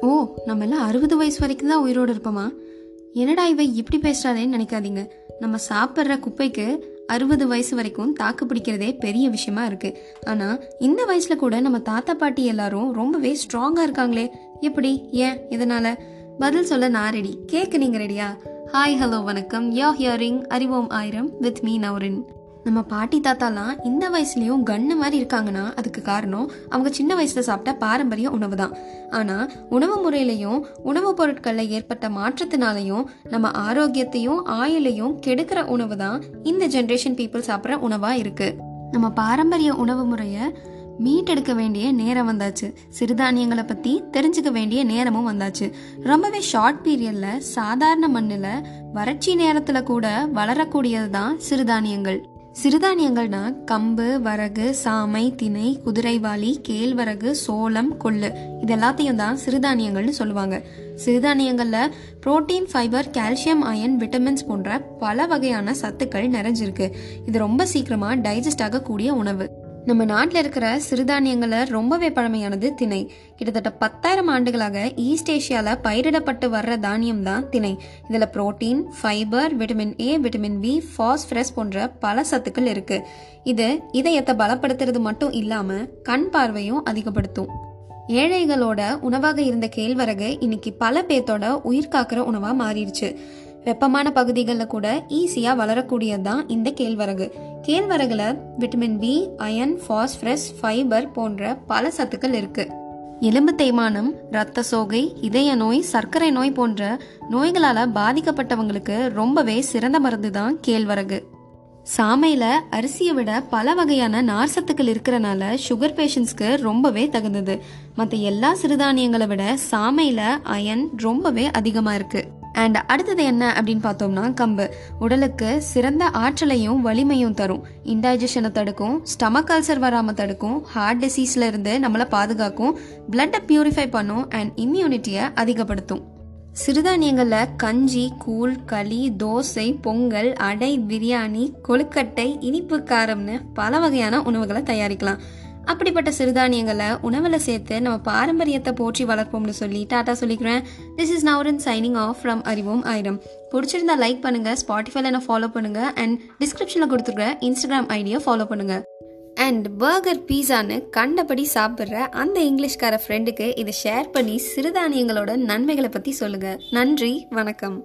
ஓ நம்ம எல்லாம் அறுபது வயசு வரைக்கும் தான் உயிரோடு இருப்போமா? என்னடா இவை இப்படி பேசுகிறாளேன்னு நினைக்காதீங்க. நம்ம சாப்பிட்ற குப்பைக்கு அறுபது வயசு வரைக்கும் தாக்கு பிடிக்கிறதே பெரிய விஷயமா இருக்கு. ஆனா இந்த வயசுல கூட நம்ம தாத்தா பாட்டி எல்லாரும் ரொம்பவே ஸ்ட்ராங்கா இருக்காங்களே. எப்படி? ஏன்? இதனால பதில் சொல்ல நான் ரெடி கேட்க நீங்க ரெடியா ஹாய் ஹலோ வணக்கம். யோ ஹியரிங் அறிவோம் ஆயிரம் வித் மீ நவரின் நம்ம பாட்டி தாத்தாலாம் இந்த வயசுலேயும் கண்ணு மாதிரி இருக்காங்கன்னா அதுக்கு காரணம் அவங்க சின்ன வயசில் சாப்பிட்ட பாரம்பரிய உணவு தான் ஆனால் உணவு முறையிலையும் உணவுப் பொருட்களில் ஏற்பட்ட மாற்றத்தினாலையும் நம்ம ஆரோக்கியத்தையும் ஆயுளையும் கெடுக்கிற உணவு தான் இந்த ஜென்ரேஷன் பீப்புள் சாப்பிட்ற உணவாக இருக்குது நம்ம பாரம்பரிய உணவு முறையை மீட்டெடுக்க வேண்டிய நேரம் வந்தாச்சு. சிறுதானியங்களை பற்றி தெரிஞ்சுக்க வேண்டிய நேரமும் வந்தாச்சு. ரொம்பவே ஷார்ட் பீரியடில் சாதாரண மண்ணில் வறட்சி நேரத்தில் கூட வளரக்கூடியது தான் சிறுதானியங்கள். சிறுதானியங்கள்னா கம்பு வரகு சாமை திணை குதிரைவாளி கேழ்வரகு சோளம் கொள்ளு. இது எல்லாத்தையும் தான் சிறுதானியங்கள்னு சொல்லுவாங்க. சிறுதானியங்களில் protein fibre calcium iron vitamins போன்ற பல வகையான சத்துக்கள் நிறைஞ்சிருக்கு. இது ரொம்ப சீக்கிரமாக டைஜஸ்ட் ஆகக்கூடிய உணவு. நம்ம நாட்டில் இருக்கிற சிறுதானியங்களை ரொம்பவே பழமையானது திணை. கிட்டத்தட்ட பத்தாயிரம் ஆண்டுகளாக ஈஸ்ட் ஏஷியாவில் பயிரிடப்பட்டு வர்ற தானியம் தான் திணை. இதில் protein fibre vitamin A vitamin B phosphorus போன்ற பல சத்துக்கள் இருக்கு. இது இதயத்தை பலப்படுத்துறது மட்டும் இல்லாமல் கண் பார்வையும் அதிகப்படுத்தும். ஏழைகளோட உணவாக இருந்த கேழ்வரகு இன்னைக்கு பல பேர்த்தோட உயிர் காக்கிற உணவா மாறிடுச்சு. வெப்பமான பகுதிகளில் கூட ஈஸியாக வளரக்கூடியது தான் இந்த கேழ்வரகு. கேழ்வரகுல vitamin B iron phosphorus fibre போன்ற பல சத்துக்கள் இருக்கு. எலும்பு தேய்மானம் இரத்த சோகை இதய நோய் சர்க்கரை நோய் போன்ற நோய்களால் பாதிக்கப்பட்டவங்களுக்கு ரொம்பவே சிறந்த மருந்து தான் கேழ்வரகு. சாமையில் அரிசியை விட பல வகையான நார் சத்துக்கள் இருக்கிறனால சுகர் பேஷண்ட்ஸ்க்கு ரொம்பவே தகுந்தது. மற்ற எல்லா சிறுதானியங்களை விட சாமையில் அயன் ரொம்பவே அதிகமாக இருக்குது அண்ட் அடுத்தது என்ன அப்படின்னு பார்த்தோம்னா கம்பு. உடலுக்கு சிறந்த ஆற்றலையும் வலிமையும் தரும். இன்டைஜஷனை தடுக்கும் ஸ்டமக் அல்சர் வராமல் தடுக்கும் ஹார்ட் டிசீஸ்ல இருந்து நம்மளை பாதுகாக்கும் பிளட்டை பியூரிஃபை பண்ணும் அண்ட் இம்யூனிட்டியை அதிகப்படுத்தும். சிறுதானியங்களில் கஞ்சி கூழ் களி தோசை பொங்கல் அடை பிரியாணி கொழுக்கட்டை இனிப்பு காரம்னு பல வகையான உணவுகளை தயாரிக்கலாம். அப்படிப்பட்ட சிறுதானியங்களை உணவில் சேர்த்து நம்ம பாரம்பரியத்தை போற்றி வளர்ப்போம்னு சொல்லி டாட்டா சொல்லிக்கிறேன். This is Navaran signing off from Arivom Aayiram பிடிச்சிருந்தா லைக் பண்ணுங்கள் ஸ்பாட்டிஃபைல என்ன ஃபாலோ பண்ணுங்கள் அண்ட் டிஸ்கிரிப்ஷனில் கொடுத்துருக்க இன்ஸ்டாகிராம் ஐடியை ஃபாலோ பண்ணுங்கள் அண்ட் பர்கர் பீஸான்னு கண்டபடி சாப்பிட்ற அந்த இங்கிலீஷ்கார ஃப்ரெண்டுக்கு இதை ஷேர் பண்ணி சிறுதானியங்களோட நன்மைகளை பற்றி சொல்லுங்கள் நன்றி வணக்கம்.